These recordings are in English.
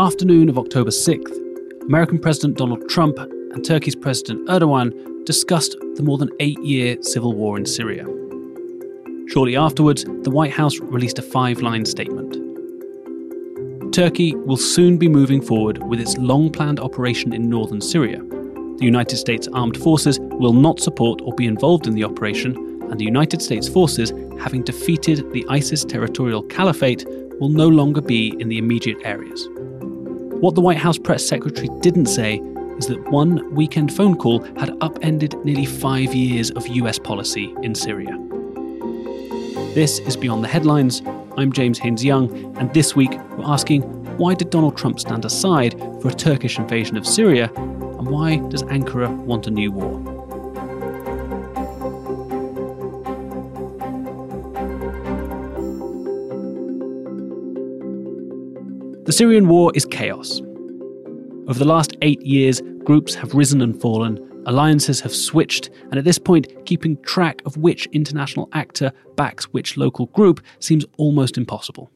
afternoon of October 6th, American President Donald Trump and Turkey's President Erdogan discussed the more than eight year civil war in Syria. Shortly afterwards, the White House released a five line statement. Turkey will soon be moving forward with its long planned operation in northern Syria. The United States Armed Forces will not support or be involved in the operation, and the United States forces, having defeated the ISIS territorial caliphate, will no longer be in the immediate areas. What the White House press secretary didn't say is that one weekend phone call had upended nearly five years of US policy in Syria. This is Beyond the Headlines. I'm James Haines Young, and this week we're asking why did Donald Trump stand aside for a Turkish invasion of Syria, and why does Ankara want a new war? The Syrian war is chaos. Over the last eight years, groups have risen and fallen, alliances have switched, and at this point, keeping track of which international actor backs which local group seems almost impossible.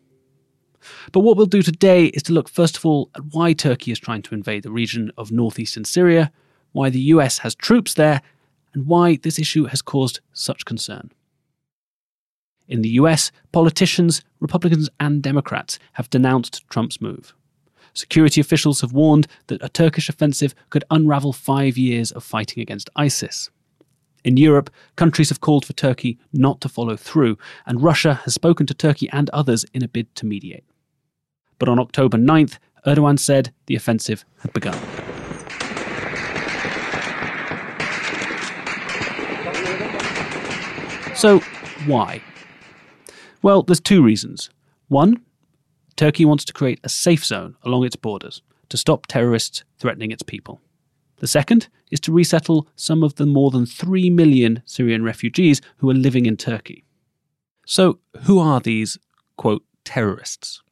But what we'll do today is to look first of all at why Turkey is trying to invade the region of northeastern Syria, why the US has troops there, and why this issue has caused such concern. In the US, politicians, Republicans and Democrats, have denounced Trump's move. Security officials have warned that a Turkish offensive could unravel five years of fighting against ISIS. In Europe, countries have called for Turkey not to follow through, and Russia has spoken to Turkey and others in a bid to mediate. But on October 9th, Erdogan said the offensive had begun. So, why? Well, there's two reasons. One, Turkey wants to create a safe zone along its borders to stop terrorists threatening its people. The second is to resettle some of the more than 3 million Syrian refugees who are living in Turkey. So, who are these, quote, terrorists?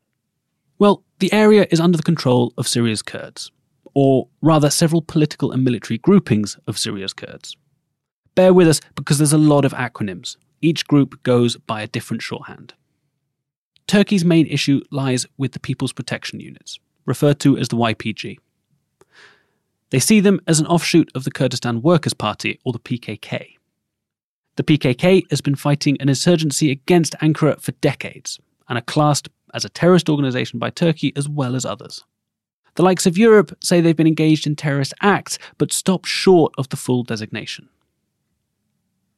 Well, the area is under the control of Syria's Kurds, or rather, several political and military groupings of Syria's Kurds. Bear with us because there's a lot of acronyms. Each group goes by a different shorthand. Turkey's main issue lies with the People's Protection Units, referred to as the YPG. They see them as an offshoot of the Kurdistan Workers' Party, or the PKK. The PKK has been fighting an insurgency against Ankara for decades and are classed as a terrorist organization by Turkey as well as others. The likes of Europe say they've been engaged in terrorist acts, but stop short of the full designation.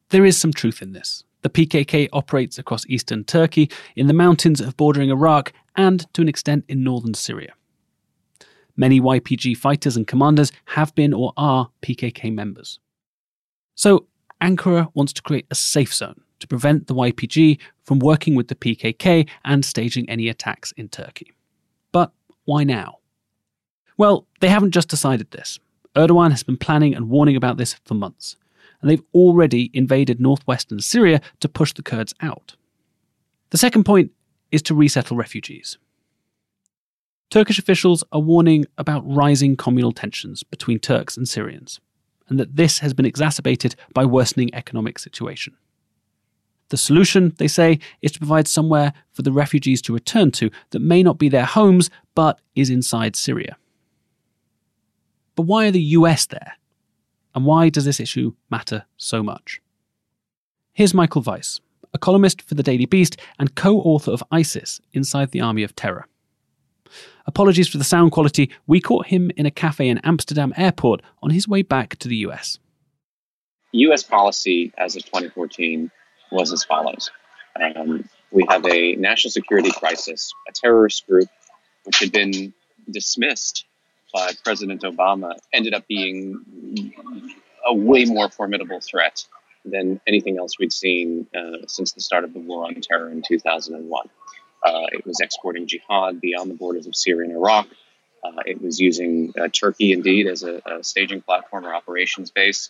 There is some truth in this. The PKK operates across eastern Turkey, in the mountains of bordering Iraq, and to an extent in northern Syria. Many YPG fighters and commanders have been or are PKK members. So, Ankara wants to create a safe zone to prevent the YPG from working with the PKK and staging any attacks in Turkey. But why now? Well, they haven't just decided this. Erdogan has been planning and warning about this for months, and they've already invaded northwestern Syria to push the Kurds out. The second point is to resettle refugees. Turkish officials are warning about rising communal tensions between Turks and Syrians, and that this has been exacerbated by worsening economic situation. The solution, they say, is to provide somewhere for the refugees to return to that may not be their homes, but is inside Syria. But why are the US there? And why does this issue matter so much? Here's Michael Weiss, a columnist for the Daily Beast and co author of ISIS Inside the Army of Terror. Apologies for the sound quality, we caught him in a cafe in Amsterdam airport on his way back to the US. US policy as of 2014 was as follows um, We have a national security crisis, a terrorist group which had been dismissed by President Obama, ended up being a way more formidable threat than anything else we'd seen uh, since the start of the war on terror in 2001. Uh, it was exporting jihad beyond the borders of Syria and Iraq. Uh, it was using uh, Turkey, indeed, as a, a, staging platform or operations base.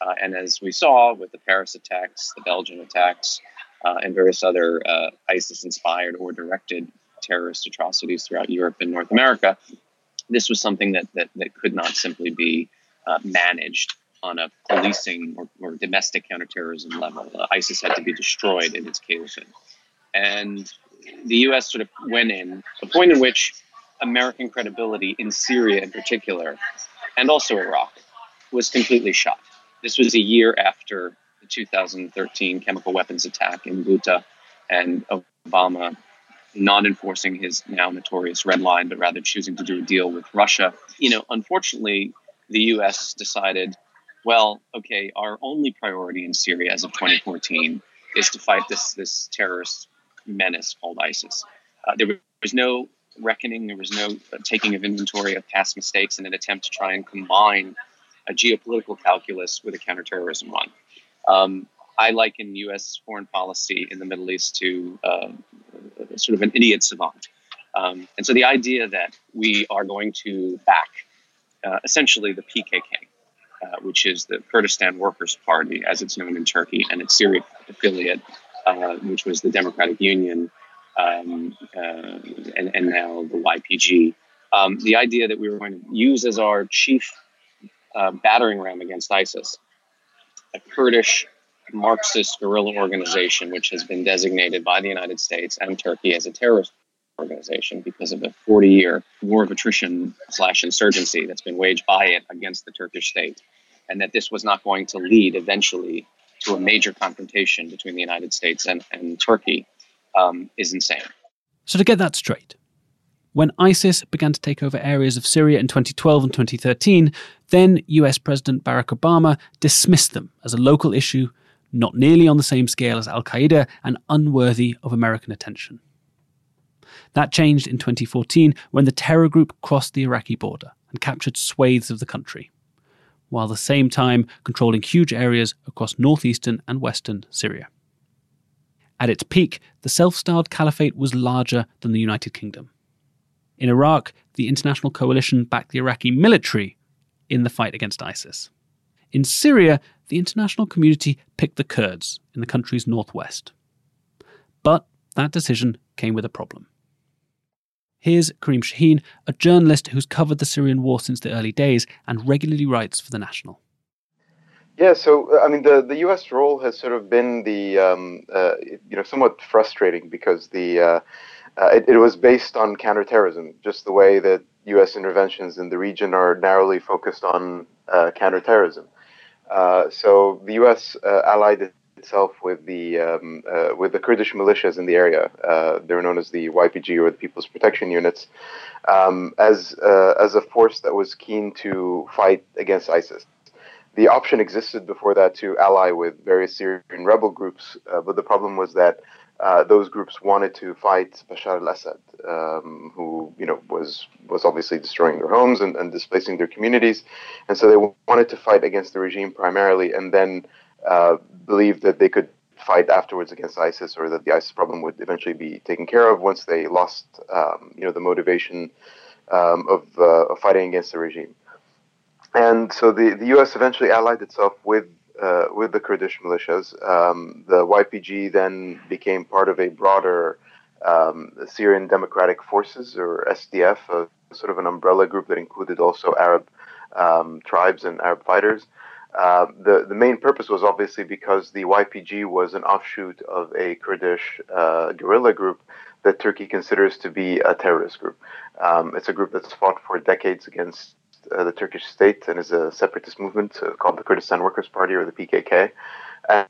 Uh, and as we saw with the Paris attacks, the Belgian attacks, uh, and various other uh, ISIS inspired or directed terrorist atrocities throughout Europe and North America, this was something that, that, that could not simply be uh, managed on a policing or, or domestic counterterrorism level. Uh, ISIS had to be destroyed in its caliphate. And the U.S. sort of went in, the point in which American credibility in Syria in particular, and also Iraq, was completely shot. This was a year after the 2013 chemical weapons attack in Ghouta and Obama not enforcing his now notorious red line, but rather choosing to do a deal with Russia. You know, unfortunately, the U.S. decided, well, okay, our only priority in Syria as of 2014 is to fight this this terrorist menace called ISIS. Uh, there was no reckoning, there was no taking of inventory of past mistakes in an attempt to try and combine a geopolitical calculus with a counterterrorism one. Um, I liken U.S. foreign policy in the Middle East to uh, sort of an idiot savant. Um, and so the idea that we are going to back uh, essentially the PKK, uh, which is the Kurdistan Workers' Party, as it's known in Turkey, and its Syrian affiliate, uh, which was the Democratic Union, um, uh, and, and, now the YPG. Um, the idea that we were going to use as our chief uh, battering ram against ISIS a Kurdish Marxist guerrilla organization, which has been designated by the United States and Turkey as a terrorist organization because of a 40 year war of attrition slash insurgency that's been waged by it against the Turkish state. And that this was not going to lead eventually to a major confrontation between the United States and, and Turkey um, is insane. So, to get that straight, when ISIS began to take over areas of Syria in 2012 and 2013, then US President Barack Obama dismissed them as a local issue not nearly on the same scale as Al Qaeda and unworthy of American attention. That changed in 2014 when the terror group crossed the Iraqi border and captured swathes of the country, while at the same time controlling huge areas across northeastern and western Syria. At its peak, the self styled caliphate was larger than the United Kingdom. In Iraq, the international coalition backed the Iraqi military in the fight against ISIS. In Syria, the international community picked the Kurds in the country's northwest. But that decision came with a problem. Here's Kareem Shaheen, a journalist who's covered the Syrian war since the early days and regularly writes for The National. Yeah, so I mean, the, the U.S. role has sort of been the um, uh, you know somewhat frustrating because the uh, uh, it, it, was based on counterterrorism, just the way that U.S. interventions in the region are narrowly focused on uh, counterterrorism. Uh, so the U.S. Uh, allied itself with the um, uh, with the Kurdish militias in the area. Uh, they're known as the YPG or the People's Protection Units, um, as uh, as a force that was keen to fight against ISIS. The option existed before that to ally with various Syrian rebel groups, but the problem was that uh, those groups wanted to fight Bashar al-Assad, um, who you know was was obviously destroying their homes and, and, displacing their communities, and so they wanted to fight against the regime primarily, and then uh, believed that they could fight afterwards against ISIS, or that the ISIS problem would eventually be taken care of once they lost um, you know the motivation um, of, uh, of fighting against the regime. And so the, the U.S. eventually allied itself with uh, with the Kurdish militias. Um, the YPG then became part of a broader um, Syrian Democratic Forces, or SDF, a, sort of an umbrella group that included also Arab um, tribes and Arab fighters. Uh, the the main purpose was obviously because the YPG was an offshoot of a Kurdish uh, guerrilla group that Turkey considers to be a terrorist group. Um, it's a group that's fought for decades against uh, the Turkish state and is a separatist movement uh, called the Kurdistan Workers' Party or the PKK.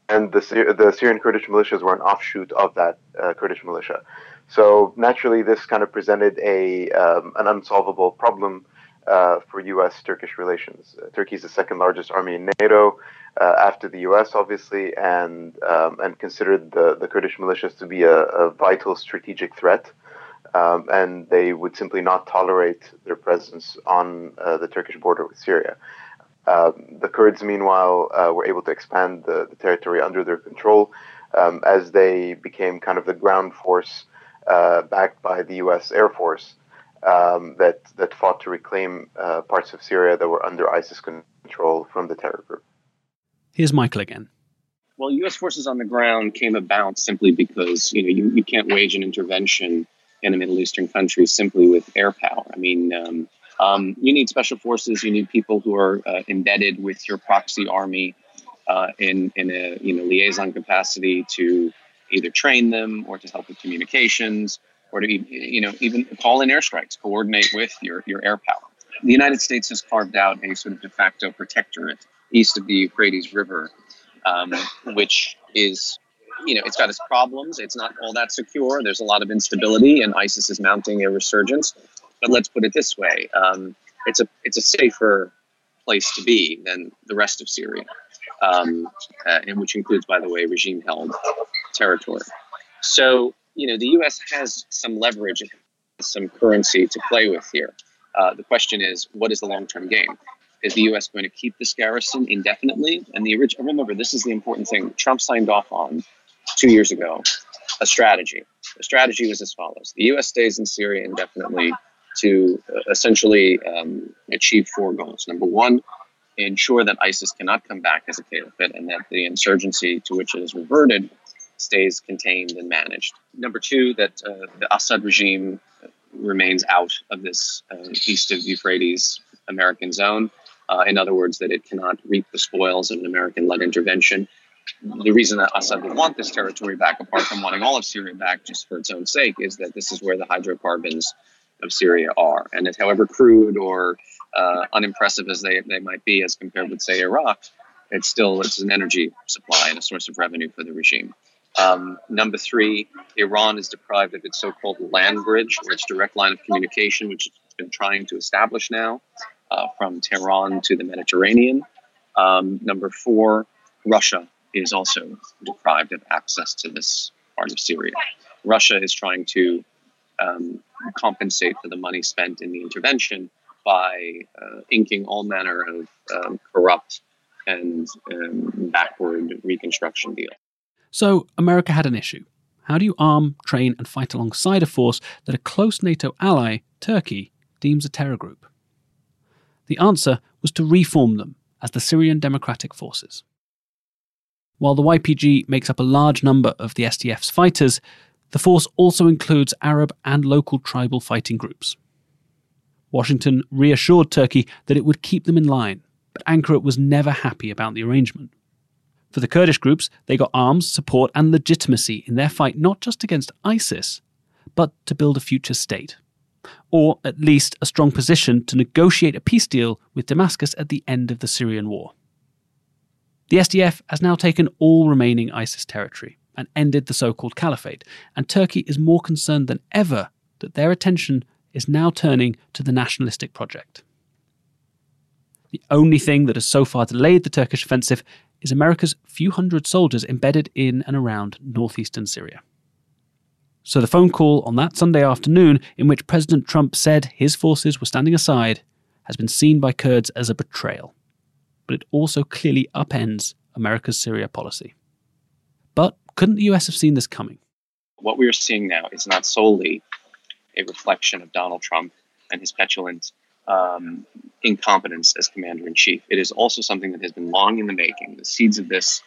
And the, the Syrian Kurdish militias were an offshoot of that uh, Kurdish militia. So naturally, this kind of presented a um, an unsolvable problem uh, for U.S.-Turkish relations. Uh, Turkey is the second largest army in NATO uh, after the U.S., obviously, and um, and considered the, the Kurdish militias to be a, a vital strategic threat um, and they would simply not tolerate their presence on uh, the Turkish border with Syria. Uh, the Kurds, meanwhile, uh, were able to expand the, the territory under their control um, as they became kind of the ground force uh, backed by the U.S. Air Force um, that that fought to reclaim uh, parts of Syria that were under ISIS control from the terror group. Here's Michael again. Well, U.S. forces on the ground came about simply because you know you, you can't wage an intervention in a Middle Eastern country simply with air power. I mean, um, um, you need special forces. You need people who are uh, embedded with your proxy army uh, in in a you know liaison capacity to either train them or to help with communications or to you know even call in airstrikes, coordinate with your your air power. The United States has carved out a sort of de facto protectorate east of the Euphrates River, um, which is you know it's got its problems. It's not all that secure. There's a lot of instability, and ISIS is mounting a resurgence. But let's put it this way: um, it's a it's a safer place to be than the rest of Syria, um, uh, and which includes, by the way, regime-held territory. So you know the U.S. has some leverage, some currency to play with here. Uh, the question is, what is the long-term game? Is the U.S. going to keep this garrison indefinitely? And the original, remember, this is the important thing. Trump signed off on two years ago a strategy. The strategy was as follows: the U.S. stays in Syria indefinitely to uh, essentially um, achieve four goals. Number one, ensure that ISIS cannot come back as a caliphate and that the insurgency to which it has reverted stays contained and managed. Number two, that uh, the Assad regime remains out of this uh, east of Euphrates American zone. Uh, in other words, that it cannot reap the spoils of an American led intervention. The reason that Assad would want this territory back, apart from wanting all of Syria back just for its own sake, is that this is where the hydrocarbons of Syria are. And however crude or uh, unimpressive as they, they might be as compared with, say, Iraq, it's still it's an energy supply and a source of revenue for the regime. Um, number three, Iran is deprived of its so-called land bridge, or its direct line of communication, which it's been trying to establish now uh, from Tehran to the Mediterranean. Um, number four, Russia is also deprived of access to this part of Syria. Russia is trying to um, compensate for the money spent in the intervention by uh, inking all manner of um, corrupt and um, backward reconstruction deals. So, America had an issue. How do you arm, train, and fight alongside a force that a close NATO ally, Turkey, deems a terror group? The answer was to reform them as the Syrian Democratic Forces. While the YPG makes up a large number of the SDF's fighters, the force also includes Arab and local tribal fighting groups. Washington reassured Turkey that it would keep them in line, but Ankara was never happy about the arrangement. For the Kurdish groups, they got arms, support, and legitimacy in their fight not just against ISIS, but to build a future state. Or at least a strong position to negotiate a peace deal with Damascus at the end of the Syrian war. The SDF has now taken all remaining ISIS territory and ended the so called caliphate, and Turkey is more concerned than ever that their attention is now turning to the nationalistic project. The only thing that has so far delayed the Turkish offensive is America's few hundred soldiers embedded in and around northeastern Syria. So the phone call on that Sunday afternoon, in which President Trump said his forces were standing aside, has been seen by Kurds as a betrayal. But it also clearly upends America's Syria policy. But couldn't the US have seen this coming? What we are seeing now is not solely a reflection of Donald Trump and his petulant um, incompetence as commander in chief. It is also something that has been long in the making. The seeds of this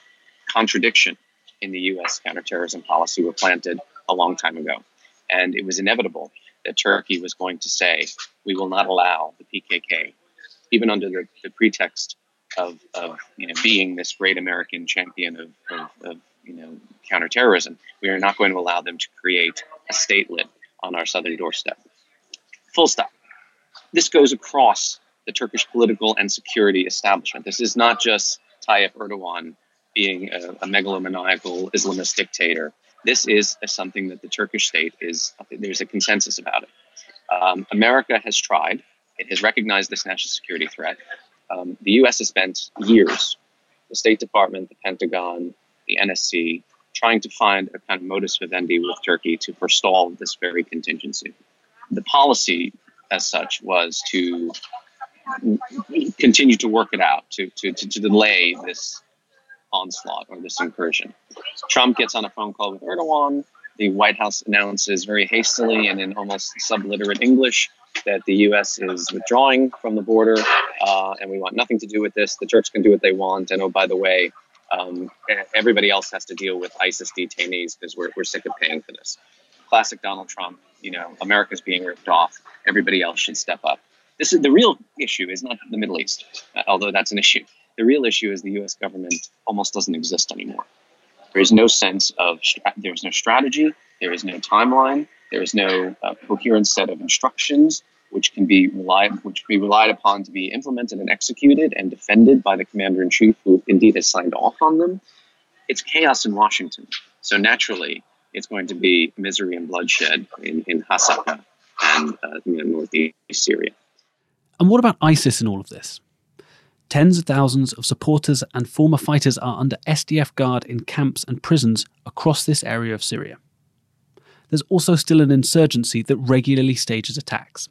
contradiction in the U.S. counterterrorism policy were planted a long time ago. And it was inevitable that Turkey was going to say, we will not allow the PKK, even under the, the pretext of, of you know, being this great American champion of, of, of you know, counterterrorism, we are not going to allow them to create a statelet on our southern doorstep. Full stop. This goes across the Turkish political and security establishment. This is not just Tayyip Erdogan being a, a megalomaniacal Islamist dictator. This is something that the Turkish state is, there's a consensus about it. Um, America has tried, it has recognized this national security threat. Um, the US has spent years, the State Department, the Pentagon, the NSC, trying to find a kind of modus vivendi with Turkey to forestall this very contingency. The policy, as such, was to continue to work it out, to, to, to, to delay this onslaught or this incursion. Trump gets on a phone call with Erdogan. The White House announces very hastily and in almost subliterate English that the U.S. is withdrawing from the border uh, and we want nothing to do with this. The Turks can do what they want. And oh, by the way, um, everybody else has to deal with ISIS detainees because we're, we're sick of paying for this. Classic Donald Trump, you know, America's being ripped off. Everybody else should step up. This is the real issue is not the Middle East, uh, although that's an issue. The real issue is the U.S. government almost doesn't exist anymore. There is no sense of, there is no strategy, there is no timeline, There is no uh, coherent set of instructions which can be relied which be relied upon to be implemented and executed and defended by the commander in chief, who indeed has signed off on them. It's chaos in Washington, so naturally it's going to be misery and bloodshed in, in Hasaka and uh, you know, northeast Syria. And what about ISIS in all of this? Tens of thousands of supporters and former fighters are under SDF guard in camps and prisons across this area of Syria. There's also still an insurgency that regularly stages attacks.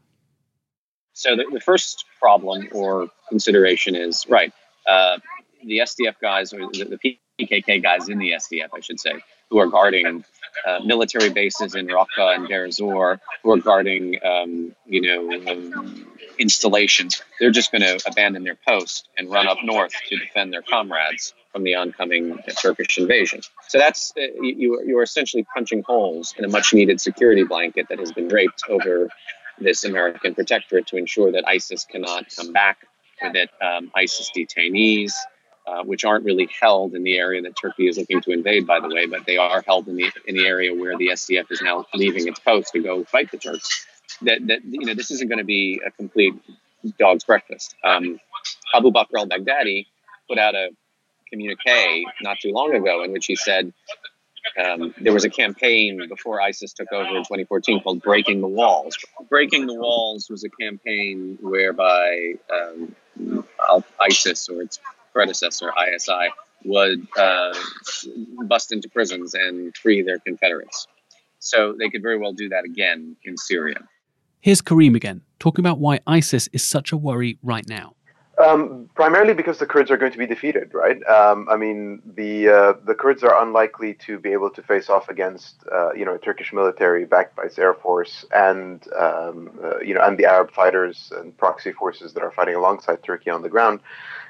So the, the first problem or consideration is right. Uh, the SDF guys or the, the, PKK guys in the SDF, I should say, who are guarding uh, military bases in Raqqa and Deir ez-Zor, who are guarding, um, you know, um, installations. They're just going to abandon their post and run up north to defend their comrades from the oncoming Turkish invasion. So that's uh, you. You are essentially punching holes in a much-needed security blanket that has been draped over this American protectorate to ensure that ISIS cannot come back, or that um, ISIS detainees, uh, which aren't really held in the area that Turkey is looking to invade, by the way, but they are held in the in the area where the SDF is now leaving its post to go fight the Turks. That that you know this isn't going to be a complete dog's breakfast. Um, Abu Bakr al-Baghdadi put out a communique not too long ago in which he said um, there was a campaign before ISIS took over in 2014 called Breaking the Walls. Breaking the Walls was a campaign whereby um, ISIS or its predecessor, ISI, would uh, bust into prisons and free their Confederates. So they could very well do that again in Syria. Here's Kareem again, talking about why ISIS is such a worry right now. Um, primarily because the Kurds are going to be defeated, right? Um, I mean, the uh, the Kurds are unlikely to be able to face off against, uh, you know, a Turkish military backed by its air force and, um, uh, you know, and the Arab fighters and proxy forces that are fighting alongside Turkey on the ground.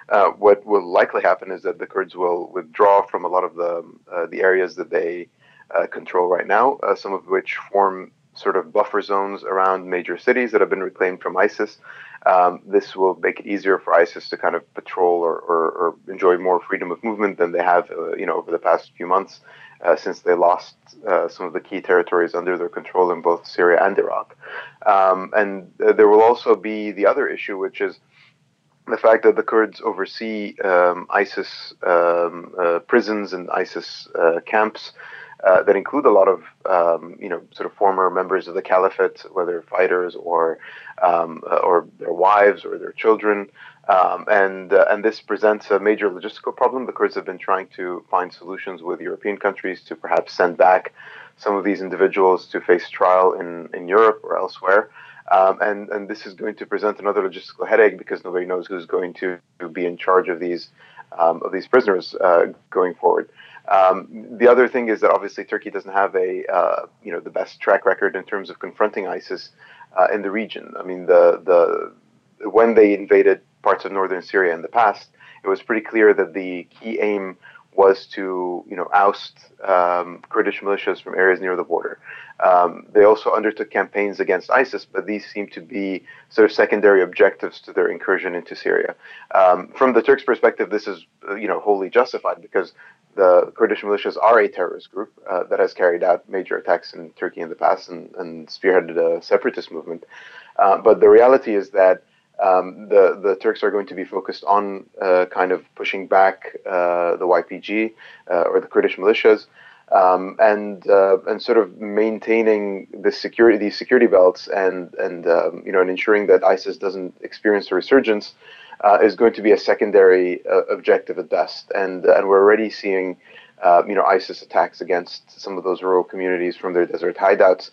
Uh, what will likely happen is that the Kurds will withdraw from a lot of the uh, the areas that they uh, control right now, some of which form sort of buffer zones around major cities that have been reclaimed from ISIS. Um, this will make it easier for ISIS to kind of patrol or, or, or enjoy more freedom of movement than they have, uh, you know, over the past few months, uh, since they lost uh, some of the key territories under their control in both Syria and Iraq. Um, and uh, there will also be the other issue, which is the fact that the Kurds oversee um, ISIS um, uh, prisons and ISIS uh, camps uh, that include a lot of um, you know sort of former members of the caliphate, whether fighters or um, uh, or their wives or their children, um, and uh, and this presents a major logistical problem. The Kurds have been trying to find solutions with European countries to perhaps send back some of these individuals to face trial in in Europe or elsewhere. Um, and and this is going to present another logistical headache because nobody knows who's going to be in charge of these um, of these prisoners uh, going forward. Um, the other thing is that obviously Turkey doesn't have a uh, you know the best track record in terms of confronting ISIS uh, in the region. I mean the the when they invaded parts of northern Syria in the past, it was pretty clear that the key aim was to you know oust um, Kurdish militias from areas near the border. Um, they also undertook campaigns against ISIS, but these seem to be sort of secondary objectives to their incursion into Syria. Um, from the Turks' perspective, this is uh, you know wholly justified because the Kurdish militias are a terrorist group uh, that has carried out major attacks in Turkey in the past and, and spearheaded a separatist movement. Uh, but the reality is that um, the the Turks are going to be focused on uh, kind of pushing back uh, the YPG uh, or the Kurdish militias um, and uh, and sort of maintaining the security these security belts and and um, you know and ensuring that ISIS doesn't experience a resurgence uh, is going to be a secondary uh, objective at best and and we're already seeing uh, you know ISIS attacks against some of those rural communities from their desert hideouts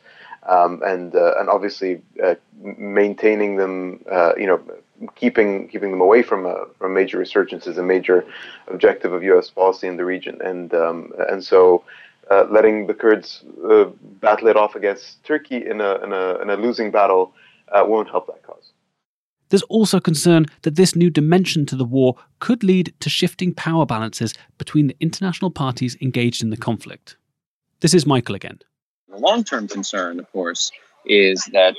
um, and uh, and obviously uh, maintaining them you know keeping keeping them away from a from major resurgence is a major objective of U.S. policy in the region, and um, and so uh, letting the Kurds uh, battle it off against Turkey in a, in a, in a losing battle uh, won't help that cause. There's also concern that this new dimension to the war could lead to shifting power balances between the international parties engaged in the conflict. This is Michael again. The long term concern, of course, is that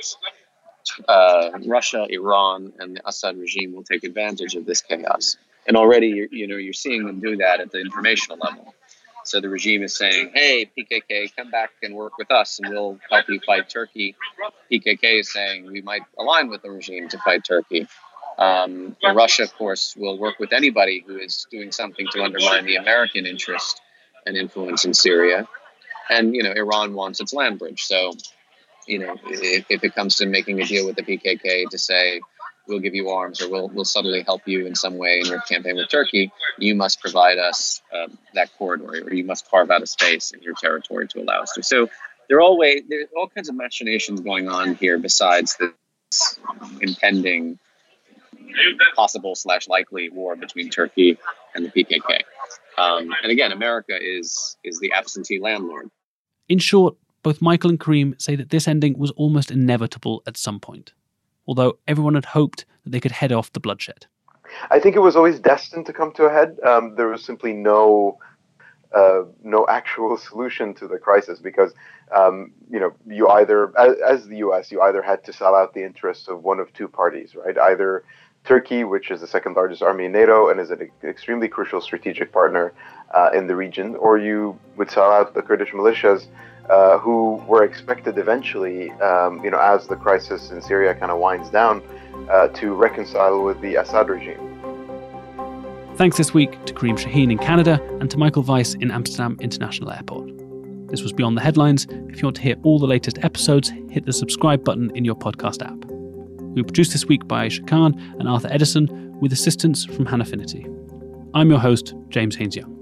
uh, Russia, Iran, and the Assad regime will take advantage of this chaos. And already, you know, you're seeing them do that at the informational level. So the regime is saying, hey, PKK, come back and work with us and we'll help you fight Turkey. PKK is saying we might align with the regime to fight Turkey. Um, Russia, of course, will work with anybody who is doing something to undermine the American interest and influence in Syria. And, you know, Iran wants its land bridge. So, you know, if, if it comes to making a deal with the PKK to say, we'll give you arms or we'll, we'll subtly help you in some way in your campaign with Turkey, you must provide us uh, that corridor or you must carve out a space in your territory to allow us to. So there are all way, there are all kinds of machinations going on here besides this impending possible slash likely war between Turkey and the PKK. Um, and again, America is is the absentee landlord. In short, both Michael and Kareem say that this ending was almost inevitable at some point, although everyone had hoped that they could head off the bloodshed. I think it was always destined to come to a head. Um, there was simply no uh, no actual solution to the crisis because um, you know you either as, as, the U.S. you either had to sell out the interests of one of two parties, right? Either Turkey, which is the second largest army in NATO and is an extremely crucial strategic partner uh, in the region, or you would sell out the Kurdish militias, uh, who were expected eventually, um, you know, as the crisis in Syria kind of winds down, uh, to reconcile with the Assad regime. Thanks this week to Kareem Shaheen in Canada and to Michael Weiss in Amsterdam International Airport. This was Beyond the Headlines. If you want to hear all the latest episodes, hit the subscribe button in your podcast app. We were produced this week by Aisha Khan and Arthur Edison with assistance from Hannah Finity. I'm your host, James Haines Young.